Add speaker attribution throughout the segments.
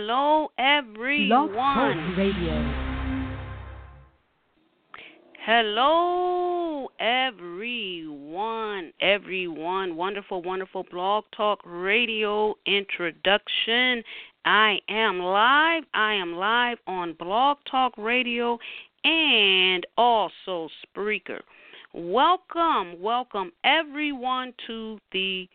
Speaker 1: Hello, everyone.
Speaker 2: Radio.
Speaker 1: Hello, everyone. Everyone. Wonderful, wonderful Blog Talk Radio introduction. I am live. I am live on Blog Talk Radio and also Spreaker. Welcome, welcome everyone to the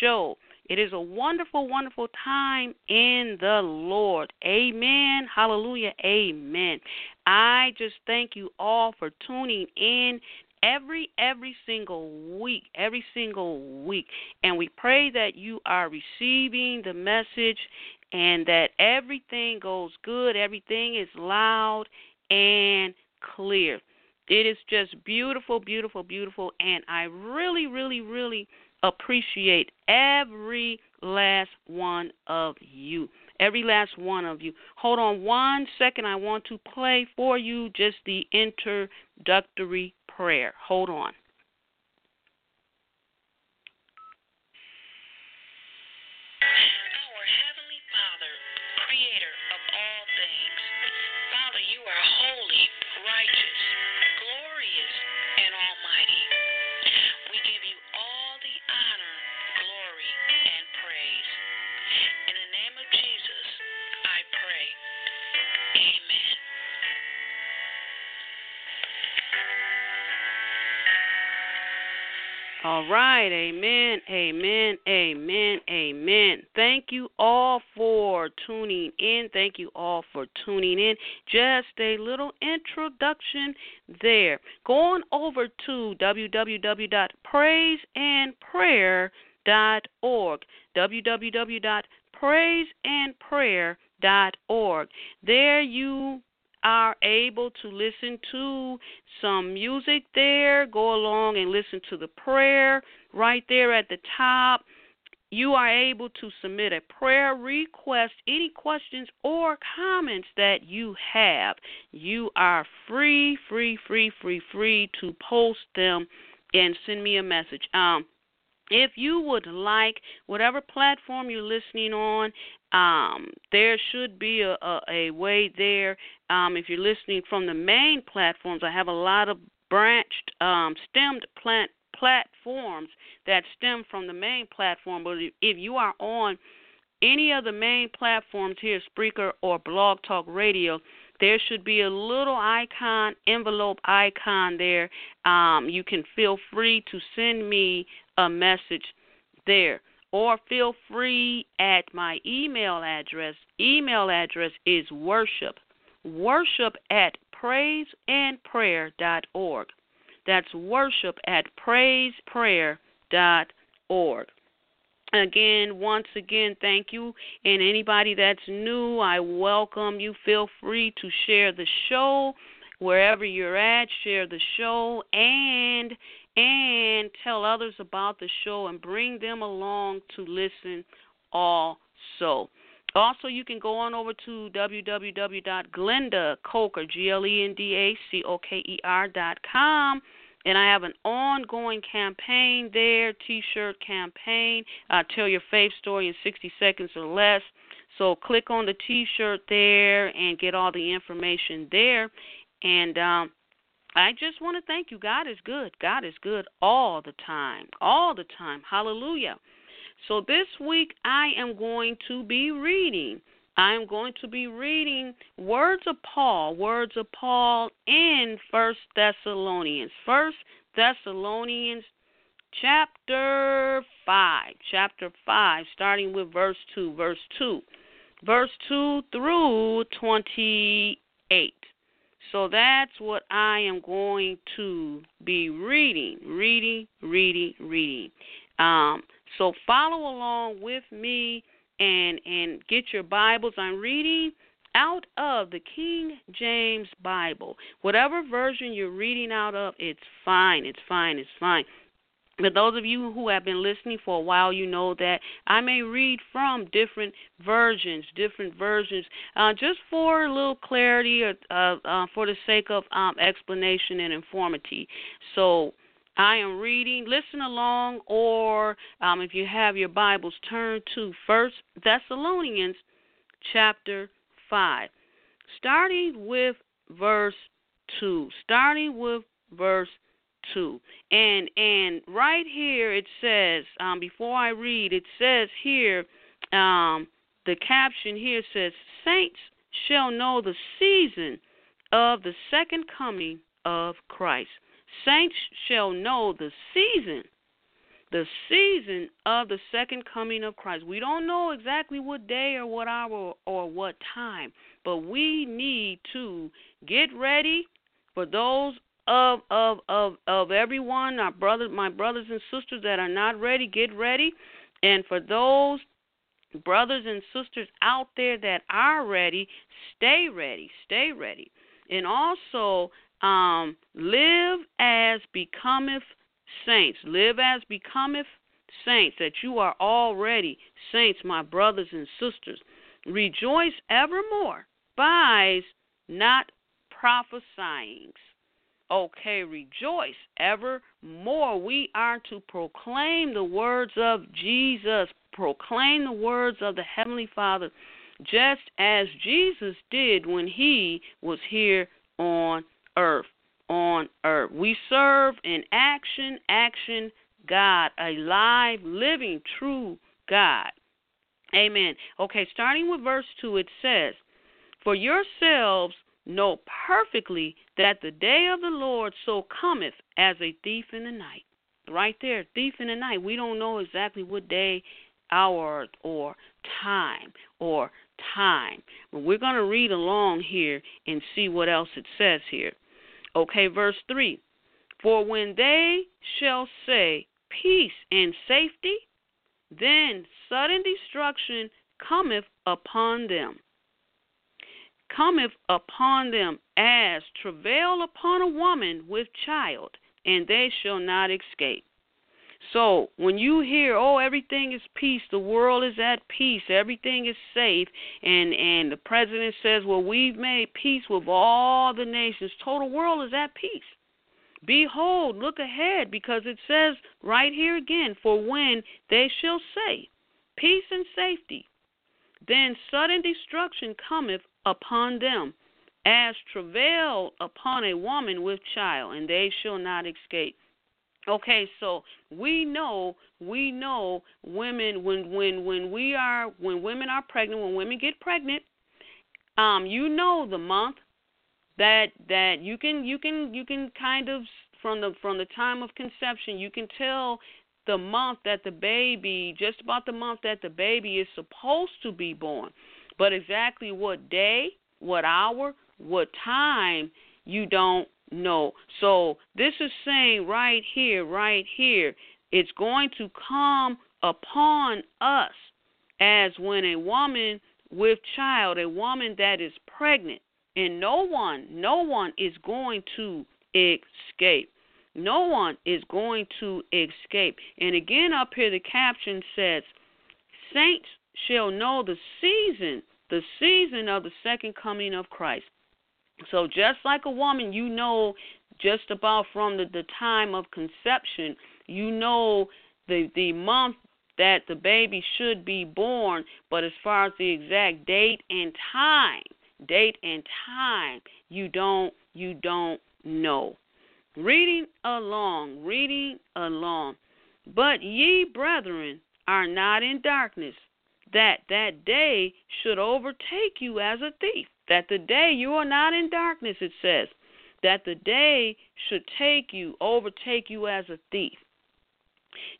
Speaker 1: show. It is a wonderful, wonderful time in the Lord. Amen. Hallelujah. Amen. I just thank you all for tuning in every every single week every single week and we pray that you are receiving the message and that everything goes good everything is loud and clear it is just beautiful beautiful beautiful and i really really really appreciate every last one of you. Every last one of you. Hold on one second. I want to play for you just the introductory prayer. Hold on. All right, amen, amen, amen, amen. Thank you all for tuning in. Thank you all for tuning in. Just a little introduction there. Going over to www.praiseandprayer.org. www.praiseandprayer.org. There you are able to listen to some music there, go along and listen to the prayer right there at the top. You are able to submit a prayer request, any questions or comments that you have. You are free, free, free, free, free to post them and send me a message. Um, if you would like whatever platform you're listening on um, there should be a, a, a way there um, if you're listening from the main platforms i have a lot of branched um, stemmed plant platforms that stem from the main platform but if you are on any of the main platforms here spreaker or blog talk radio there should be a little icon, envelope icon there. Um, you can feel free to send me a message there. Or feel free at my email address. Email address is worship. Worship at praiseandprayer.org. That's worship at praiseprayer.org. Again, once again, thank you. And anybody that's new, I welcome you. Feel free to share the show wherever you're at. Share the show and and tell others about the show and bring them along to listen also. Also, you can go on over to www.glendacoker, G-L-E-N-D-A-C-O-K-E-R dot com and I have an ongoing campaign there, T-shirt campaign. Tell your faith story in 60 seconds or less. So click on the T-shirt there and get all the information there. And um, I just want to thank you. God is good. God is good all the time. All the time. Hallelujah. So this week I am going to be reading I am going to be reading words of Paul, words of Paul in First Thessalonians. First Thessalonians chapter 5, chapter 5, starting with verse 2, verse 2, verse 2 through 28. So that's what I am going to be reading, reading, reading, reading. Um, so follow along with me and and get your Bibles. I'm reading out of the King James Bible. Whatever version you're reading out of, it's fine. It's fine. It's fine. But those of you who have been listening for a while, you know that I may read from different versions, different versions, uh, just for a little clarity or uh, uh, for the sake of um, explanation and informity. So I am reading. Listen along, or um, if you have your Bibles, turn to First Thessalonians chapter 5. Starting with verse 2. Starting with verse 2. And and right here it says, um, before I read, it says here, um, the caption here says, Saints shall know the season of the second coming of Christ. Saints shall know the season, the season of the second coming of Christ. We don't know exactly what day or what hour or what time, but we need to get ready for those of of of of everyone, our brothers, my brothers and sisters that are not ready, get ready. And for those brothers and sisters out there that are ready, stay ready, stay ready. And also um, live as becometh saints. Live as becometh saints, that you are already saints, my brothers and sisters. Rejoice evermore, buys not prophesying. Okay, rejoice evermore. We are to proclaim the words of Jesus, proclaim the words of the Heavenly Father, just as Jesus did when he was here on earth. On earth. We serve in action, action God, a live, living, true God. Amen. Okay, starting with verse 2, it says, For yourselves know perfectly that the day of the Lord so cometh as a thief in the night. Right there, thief in the night. We don't know exactly what day, hour, or time, or time. But we're going to read along here and see what else it says here. Okay, verse 3 For when they shall say, Peace and safety, then sudden destruction cometh upon them. Cometh upon them as travail upon a woman with child, and they shall not escape. So when you hear, oh, everything is peace, the world is at peace, everything is safe, and and the president says, well, we've made peace with all the nations, total world is at peace. Behold, look ahead, because it says right here again, for when they shall say, peace and safety, then sudden destruction cometh upon them, as travail upon a woman with child, and they shall not escape. Okay, so we know we know women when when when we are when women are pregnant, when women get pregnant, um, you know the month that that you can you can you can kind of from the from the time of conception you can tell the month that the baby just about the month that the baby is supposed to be born. But exactly what day what hour what time you don't no. So this is saying right here, right here, it's going to come upon us as when a woman with child, a woman that is pregnant, and no one, no one is going to escape. No one is going to escape. And again, up here, the caption says, Saints shall know the season, the season of the second coming of Christ. So just like a woman, you know just about from the, the time of conception, you know the the month that the baby should be born, but as far as the exact date and time, date and time, you don't you don't know. Reading along, reading along. But ye brethren are not in darkness, that that day should overtake you as a thief that the day you are not in darkness, it says, that the day should take you, overtake you as a thief.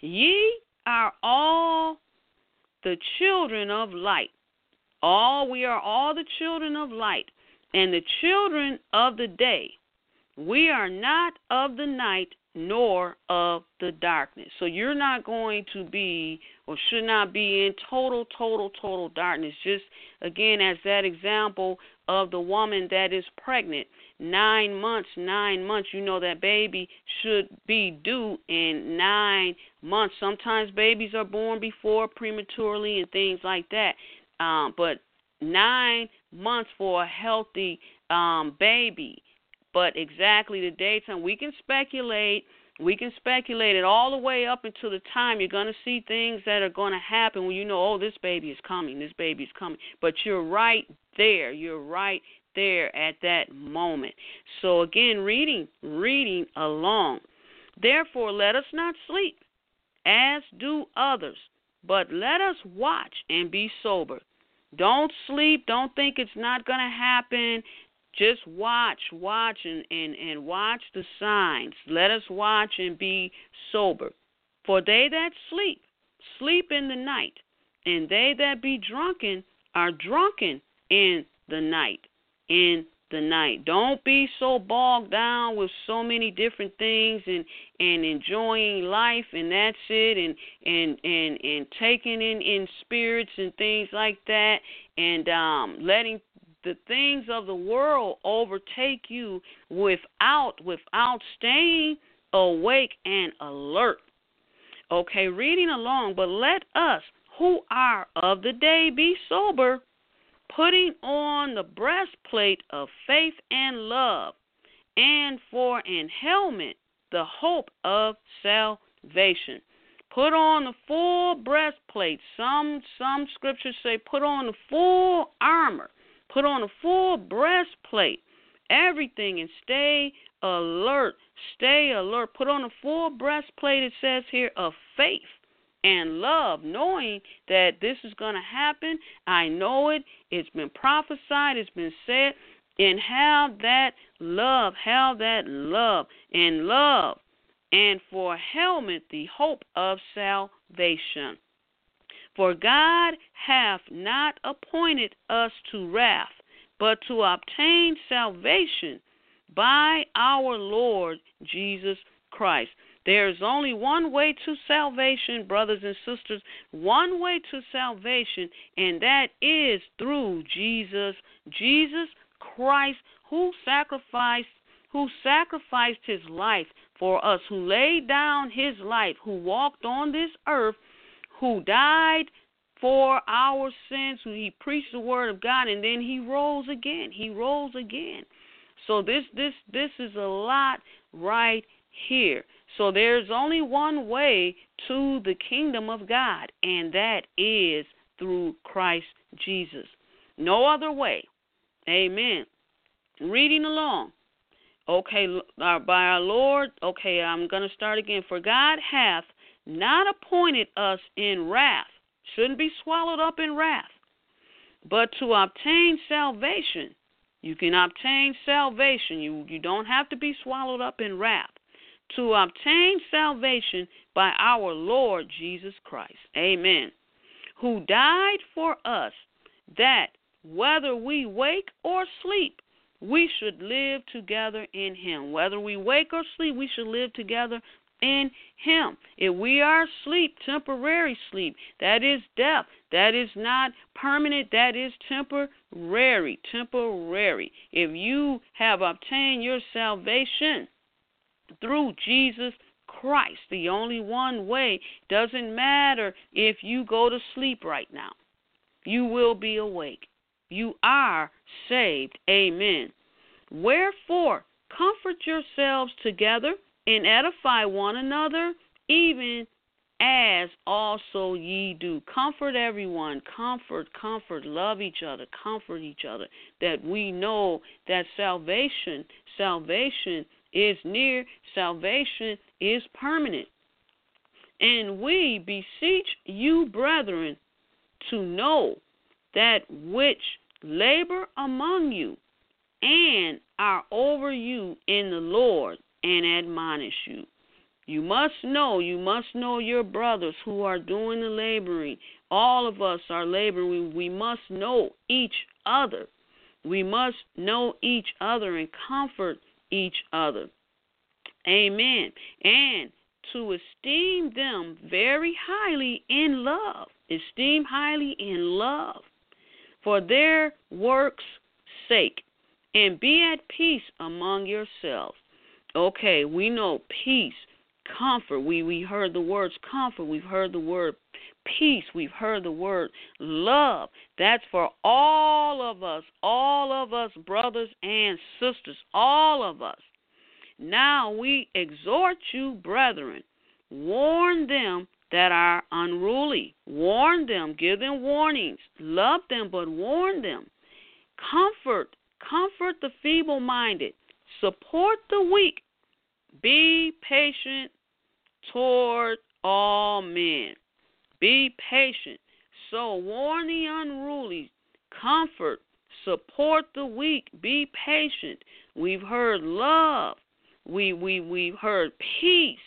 Speaker 1: Ye are all the children of light. All we are all the children of light and the children of the day. We are not of the night nor of the darkness. So you're not going to be or should not be in total, total, total darkness. Just again, as that example of the woman that is pregnant. Nine months, nine months, you know that baby should be due in nine months. Sometimes babies are born before prematurely and things like that. Um, but nine months for a healthy um, baby. But exactly the daytime, we can speculate We can speculate it all the way up until the time you're going to see things that are going to happen when you know, oh, this baby is coming, this baby is coming. But you're right there. You're right there at that moment. So again, reading, reading along. Therefore, let us not sleep, as do others, but let us watch and be sober. Don't sleep. Don't think it's not going to happen. Just watch, watch, and, and, and watch the signs. Let us watch and be sober. For they that sleep, sleep in the night, and they that be drunken are drunken in the night. In the night. Don't be so bogged down with so many different things and and enjoying life and that's it and and and and taking in in spirits and things like that and um letting the things of the world overtake you without without staying awake and alert. Okay, reading along, but let us who are of the day be sober, putting on the breastplate of faith and love, and for an helmet the hope of salvation. Put on the full breastplate. Some some scriptures say put on the full armor Put on a full breastplate, everything, and stay alert. Stay alert. Put on a full breastplate, it says here, of faith and love, knowing that this is going to happen. I know it. It's been prophesied, it's been said. And have that love, have that love, and love. And for helmet, the hope of salvation. For God hath not appointed us to wrath, but to obtain salvation by our Lord Jesus Christ. There is only one way to salvation, brothers and sisters, one way to salvation, and that is through Jesus, Jesus Christ, who sacrificed who sacrificed his life for us, who laid down his life, who walked on this earth who died for our sins, who he preached the word of God, and then he rose again. He rose again. So this this this is a lot right here. So there's only one way to the kingdom of God, and that is through Christ Jesus. No other way. Amen. Reading along. Okay, uh, by our Lord. Okay, I'm going to start again. For God hath not appointed us in wrath, shouldn't be swallowed up in wrath, but to obtain salvation. You can obtain salvation. You, you don't have to be swallowed up in wrath. To obtain salvation by our Lord Jesus Christ. Amen. Who died for us, that whether we wake or sleep, we should live together in Him. Whether we wake or sleep, we should live together in him. If we are asleep, temporary sleep, that is death. That is not permanent, that is temporary. Temporary. If you have obtained your salvation through Jesus Christ, the only one way, doesn't matter if you go to sleep right now. You will be awake. You are saved. Amen. Wherefore, comfort yourselves together and edify one another, even as also ye do. Comfort everyone, comfort, comfort, love each other, comfort each other, that we know that salvation, salvation is near, salvation is permanent. And we beseech you, brethren, to know that which labor among you and are over you in the Lord and admonish you. You must know, you must know your brothers who are doing the laboring. All of us are laboring. We must know each other. We must know each other and comfort each other. Amen. And to esteem them very highly in love. Esteem highly in love for their works' sake, and be at peace among yourselves. Okay, we know peace, comfort. We we heard the words comfort. We've heard the word peace. We've heard the word love. That's for all of us, all of us brothers and sisters, all of us. Now we exhort you, brethren, warn them that are unruly. Warn them, give them warnings. Love them, but warn them. Comfort, comfort the feeble minded. Support the weak. Be patient toward all men. Be patient. So warn the unruly. Comfort, support the weak. Be patient. We've heard love. We we we've heard peace.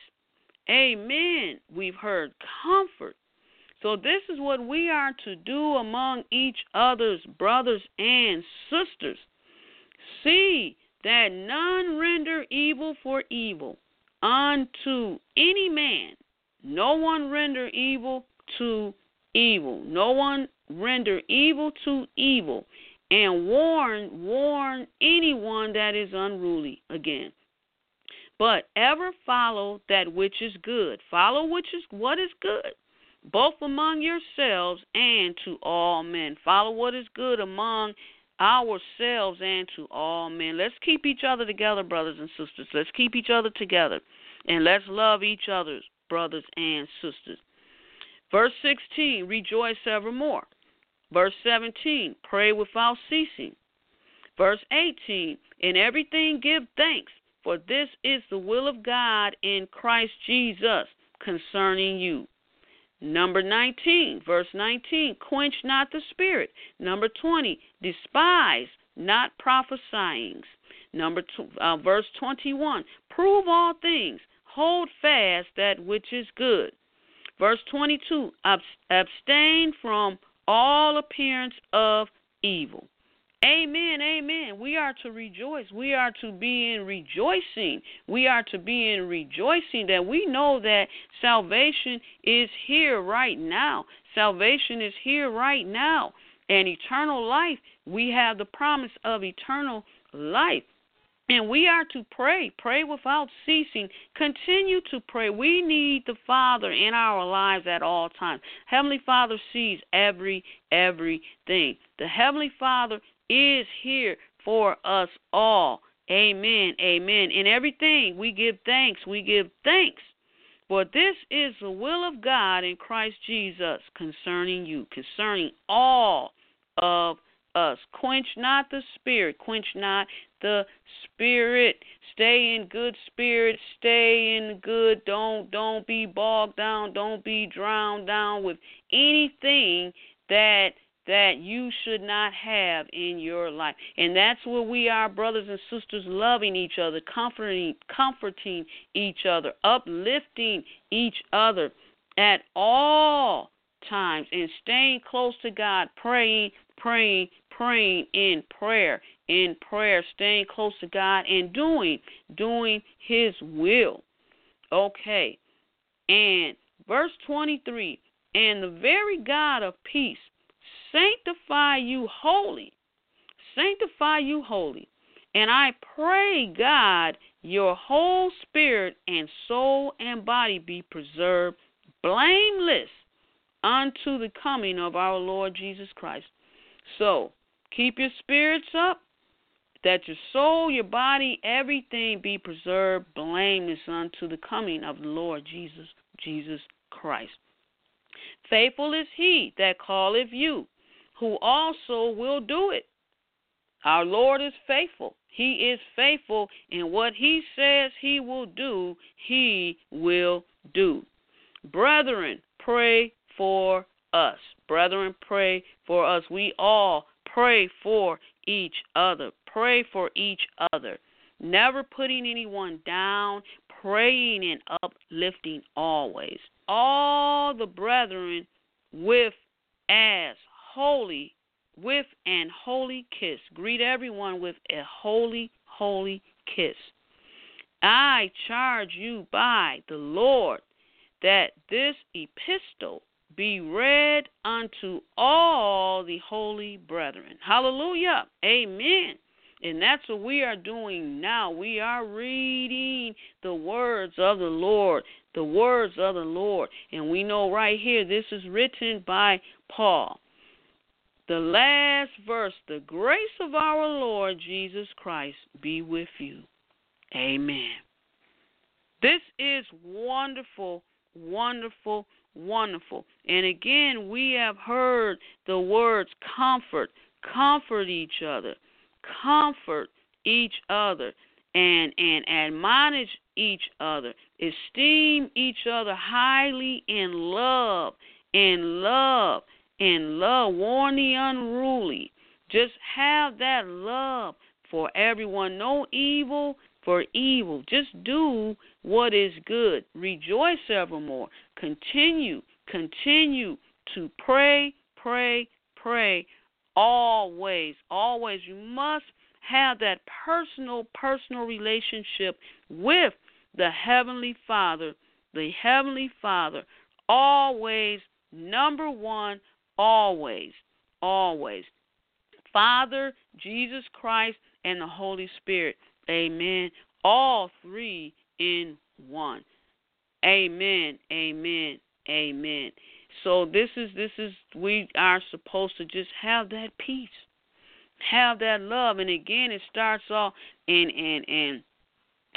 Speaker 1: Amen. We've heard comfort. So, this is what we are to do among each other's brothers and sisters. See that none render evil for evil unto any man. No one render evil to evil. No one render evil to evil. And warn, warn anyone that is unruly. Again, but ever follow that which is good. Follow which is what is good, both among yourselves and to all men. Follow what is good among ourselves and to all men. Let's keep each other together, brothers and sisters. Let's keep each other together. And let's love each other's brothers and sisters. Verse 16, rejoice evermore. Verse 17, pray without ceasing. Verse 18, in everything give thanks, for this is the will of God in Christ Jesus concerning you. Number 19, verse 19, quench not the spirit. Number 20, despise not prophesying. Number two, uh, verse 21, prove all things, hold fast that which is good. Verse 22, abstain from all appearance of evil. Amen, amen. We are to rejoice. We are to be in rejoicing. We are to be in rejoicing that we know that salvation is here right now. Salvation is here right now. And eternal life, we have the promise of eternal life. And we are to pray, pray without ceasing. Continue to pray. We need the Father in our lives at all times. Heavenly Father sees every everything. The Heavenly Father is here for us all. Amen. Amen. In everything we give thanks. We give thanks. For this is the will of God in Christ Jesus concerning you, concerning all of us. Quench not the spirit. Quench not the spirit. Stay in good spirit. Stay in good. Don't don't be bogged down. Don't be drowned down with anything that that you should not have in your life. And that's where we are, brothers and sisters, loving each other, comforting, comforting each other, uplifting each other at all times, and staying close to God, praying, praying, praying in prayer, in prayer, staying close to God, and doing, doing His will. Okay. And verse 23 and the very God of peace sanctify you holy. Sanctify you holy. And I pray, God, your whole spirit and soul and body be preserved blameless unto the coming of our Lord Jesus Christ. So, keep your spirits up, that your soul, your body, everything be preserved blameless unto the coming of the Lord Jesus, Jesus Christ. Faithful is he that calleth you, who also will do it. Our Lord is faithful. He is faithful in what he says he will do, he will do. Brethren, pray for us. Brethren, pray for us. We all pray for each other. Pray for each other. Never putting anyone down, praying and uplifting always. All the brethren with as holy with an holy kiss. Greet everyone with a holy, holy kiss. I charge you by the Lord that this epistle be read unto all the holy brethren. Hallelujah. Amen. And that's what we are doing now. We are reading the words of the Lord, the words of the Lord. And we know right here this is written by Paul the last verse the grace of our Lord Jesus Christ be with you. Amen. This is wonderful, wonderful, wonderful. And again, we have heard the words comfort, comfort each other, comfort each other, and and admonish each other, esteem each other highly in love, in love, in love. Warn the unruly. Just have that love for everyone. No evil for evil. Just do what is good. Rejoice evermore. Continue, continue to pray, pray, pray always. Always. You must have that personal, personal relationship with the Heavenly Father. The Heavenly Father. Always, number one, always, always. Father, Jesus Christ, and the Holy Spirit. Amen. All three in one. Amen. Amen. Amen. So this is this is we are supposed to just have that peace. Have that love. And again it starts off in in in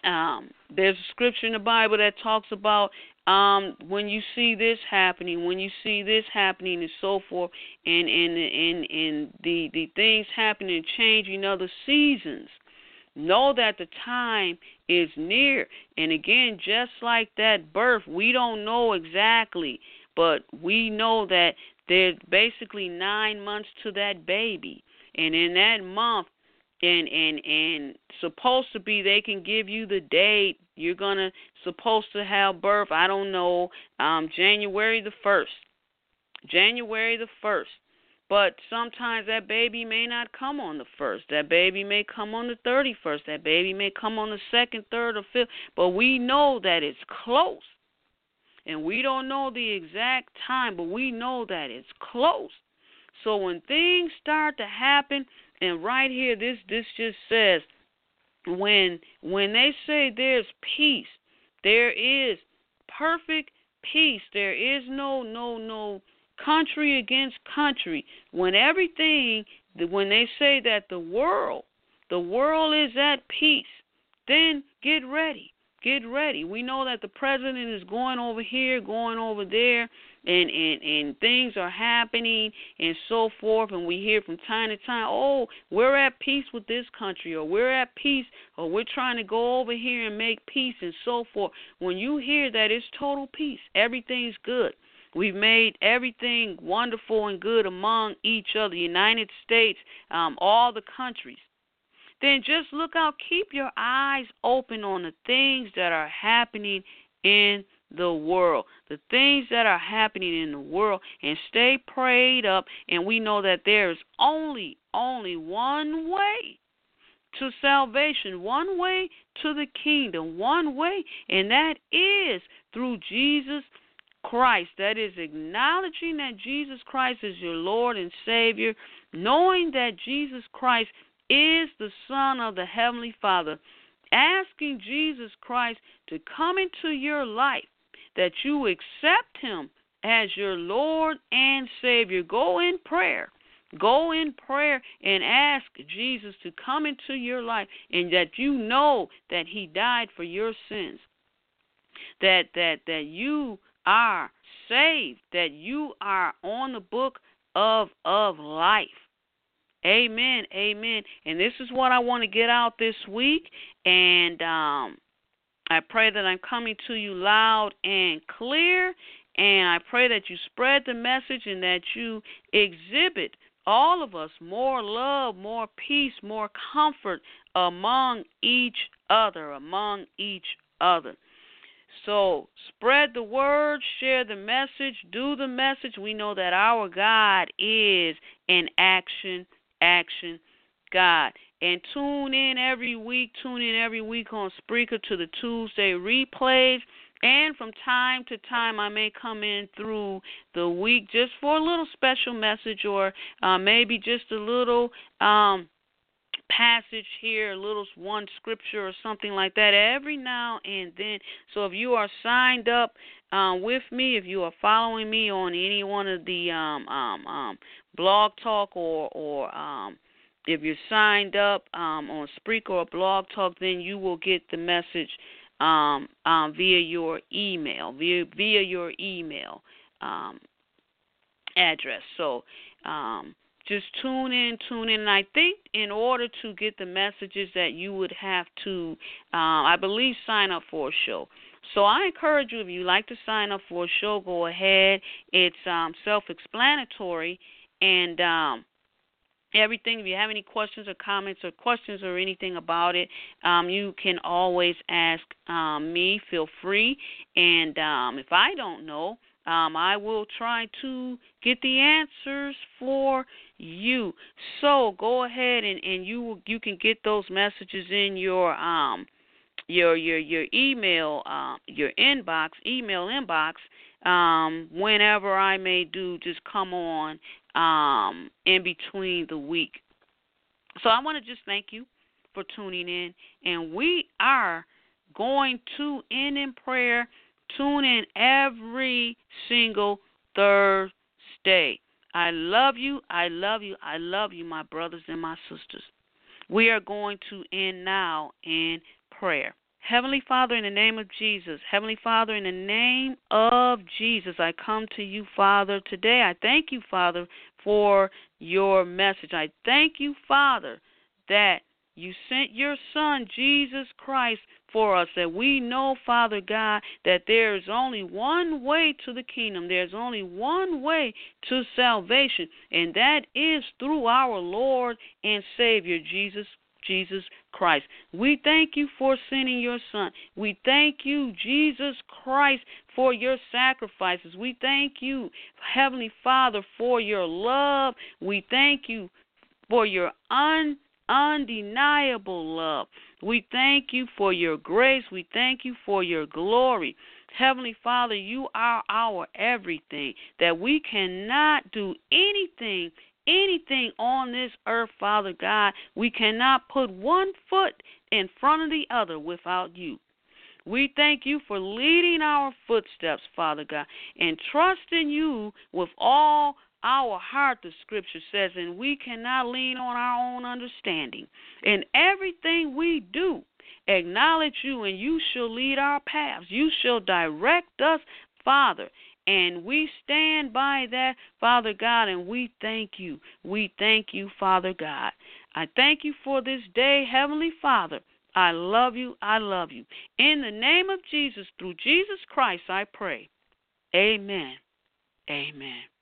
Speaker 1: um there's a scripture in the Bible that talks about um when you see this happening, when you see this happening and so forth and and and and the the things happening changing other seasons Know that the time is near. And again, just like that birth, we don't know exactly, but we know that there's basically nine months to that baby. And in that month, and and and supposed to be they can give you the date you're gonna supposed to have birth i don't know um january the first january the first but sometimes that baby may not come on the first. That baby may come on the 31st. That baby may come on the second, third, or fifth. But we know that it's close. And we don't know the exact time, but we know that it's close. So when things start to happen, and right here this this just says when when they say there's peace, there is perfect peace. There is no no no country against country, when everything, when they say that the world, the world is at peace, then get ready. Get ready. We know that the president is going over here, going over there, and and and things are happening and so forth and we hear from time to time oh we're at peace with this country or we're at peace or we're trying to go over here and make peace and so forth. When you hear that it's total peace. Everything's good. We've made everything wonderful and good among each other, United States, um, all the countries. Then just look out, keep your eyes open on the things that are happening in the world, the things that are happening in the world, and stay prayed up. And we know that there is only, only one way to salvation, one way to the kingdom, one way, and that is through Jesus Christ. That is acknowledging that Jesus Christ is your Lord and Savior, knowing that Jesus Christ is the Son of the Heavenly Father, asking Jesus Christ to come into your life, that you accept Him as your Lord and Savior. Go in prayer. Go in prayer and ask Jesus to come into your life and that you know that he died for your sins. That that that you are saved, that you are on the book of of life. Amen. Amen. And this is what I want to get out this week and um I pray that I'm coming to you loud and clear and I pray that you spread the message and that you exhibit all of us more love, more peace, more comfort among each other, among each other. So spread the word, share the message, do the message. We know that our God is an action, action God. And tune in every week, tune in every week on Spreaker to the Tuesday replays. And from time to time, I may come in through the week just for a little special message or uh, maybe just a little um, passage here, a little one scripture or something like that every now and then. So if you are signed up um, with me, if you are following me on any one of the um, um, um, blog talk or or um, if you're signed up um, on Spreaker or Blog Talk, then you will get the message um, um, via your email, via via your email um, address. So um, just tune in, tune in. And I think in order to get the messages that you would have to, uh, I believe, sign up for a show. So I encourage you, if you like to sign up for a show, go ahead. It's self-explanatory, and everything. If you have any questions or comments or questions or anything about it, um, you can always ask um, me. Feel free. And um, if I don't know, um, I will try to get the answers for you. So go ahead and, and you you can get those messages in your um your your your email uh, your inbox email inbox um, whenever I may do just come on um, in between the week. So I want to just thank you for tuning in, and we are going to end in prayer. Tune in every single Thursday. I love you. I love you. I love you, my brothers and my sisters. We are going to end now in prayer. Heavenly Father, in the name of Jesus, Heavenly Father, in the name of Jesus, I come to you, Father, today. I thank you, Father, for your message. I thank you, Father, that you sent your Son, Jesus Christ, for us. That we know, Father God, that there is only one way to the kingdom. There's only one way to salvation, and that is through our Lord and Savior, Jesus Jesus Christ. We thank you for sending your Son. We thank you, Jesus Christ, for your sacrifices. We thank you, Heavenly Father, for your love. We thank you for your un, undeniable love. We thank you for your grace. We thank you for your glory. Heavenly Father, you are our everything, that we cannot do anything anything on this earth, Father God. We cannot put one foot in front of the other without you. We thank you for leading our footsteps, Father God, and trusting you with all our heart, the scripture says, and we cannot lean on our own understanding. In everything we do, acknowledge you, and you shall lead our paths. You shall direct us, Father. And we stand by that, Father God, and we thank you. We thank you, Father God. I thank you for this day, Heavenly Father. I love you. I love you. In the name of Jesus, through Jesus Christ, I pray. Amen. Amen.